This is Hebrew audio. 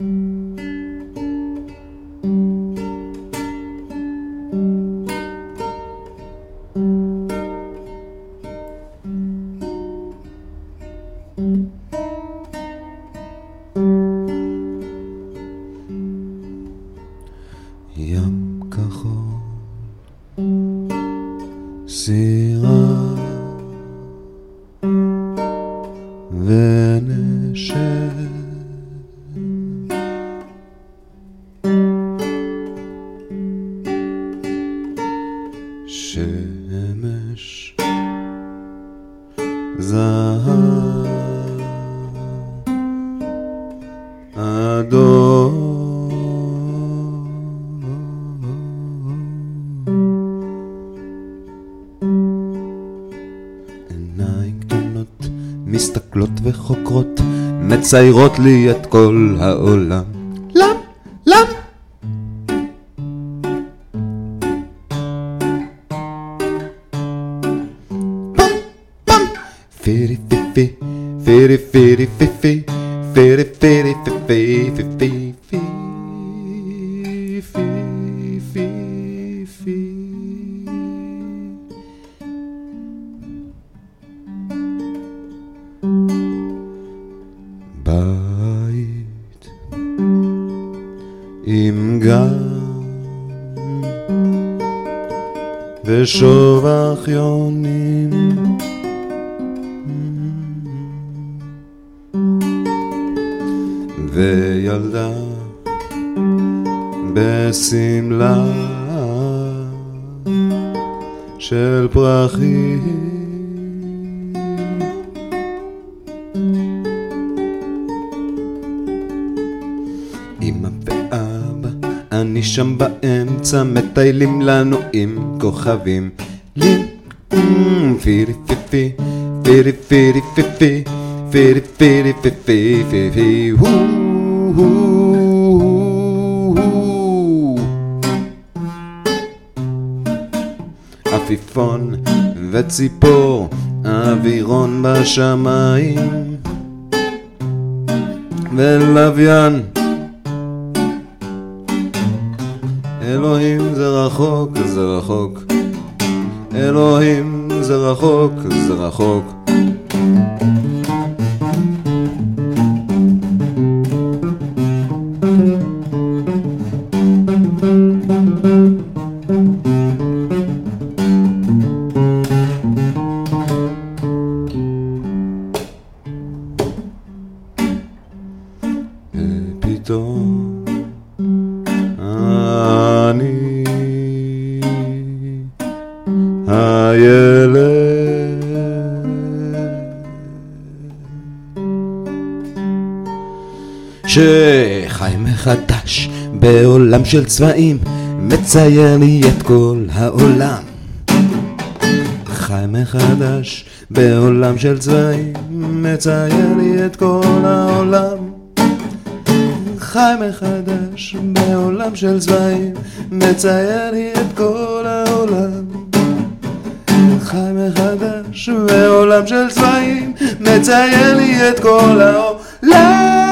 ים כחול, סירה שמש זהב אדום. עיניים גדולות מסתכלות וחוקרות מציירות לי את כל העולם פירי פירי פיפי, פירי פירי פיפי, פיפי פי, פי, פי, פי. בית עם גן ושובח יונים וילדה בשמלה של פרחים אמא ואבא, אני שם באמצע, מטיילים לנו עם כוכבים. אמ, פירי פיפי, פירי פירי פיפי, פירי פיפי, פיפי, הו, הו, הו. עפיפון וציפור, אווירון בשמיים, ולוויין. אלוהים זה רחוק, זה רחוק. אלוהים זה רחוק, זה רחוק. ופתאום אני הילד. שחי מחדש בעולם של צבעים מצייר לי את כל העולם. חי מחדש בעולם של צבעים מצייר לי את כל העולם חי מחדש בעולם של צבעים, מצייר לי את כל העולם. חי מחדש בעולם של צבעים, מצייר לי את כל העולם.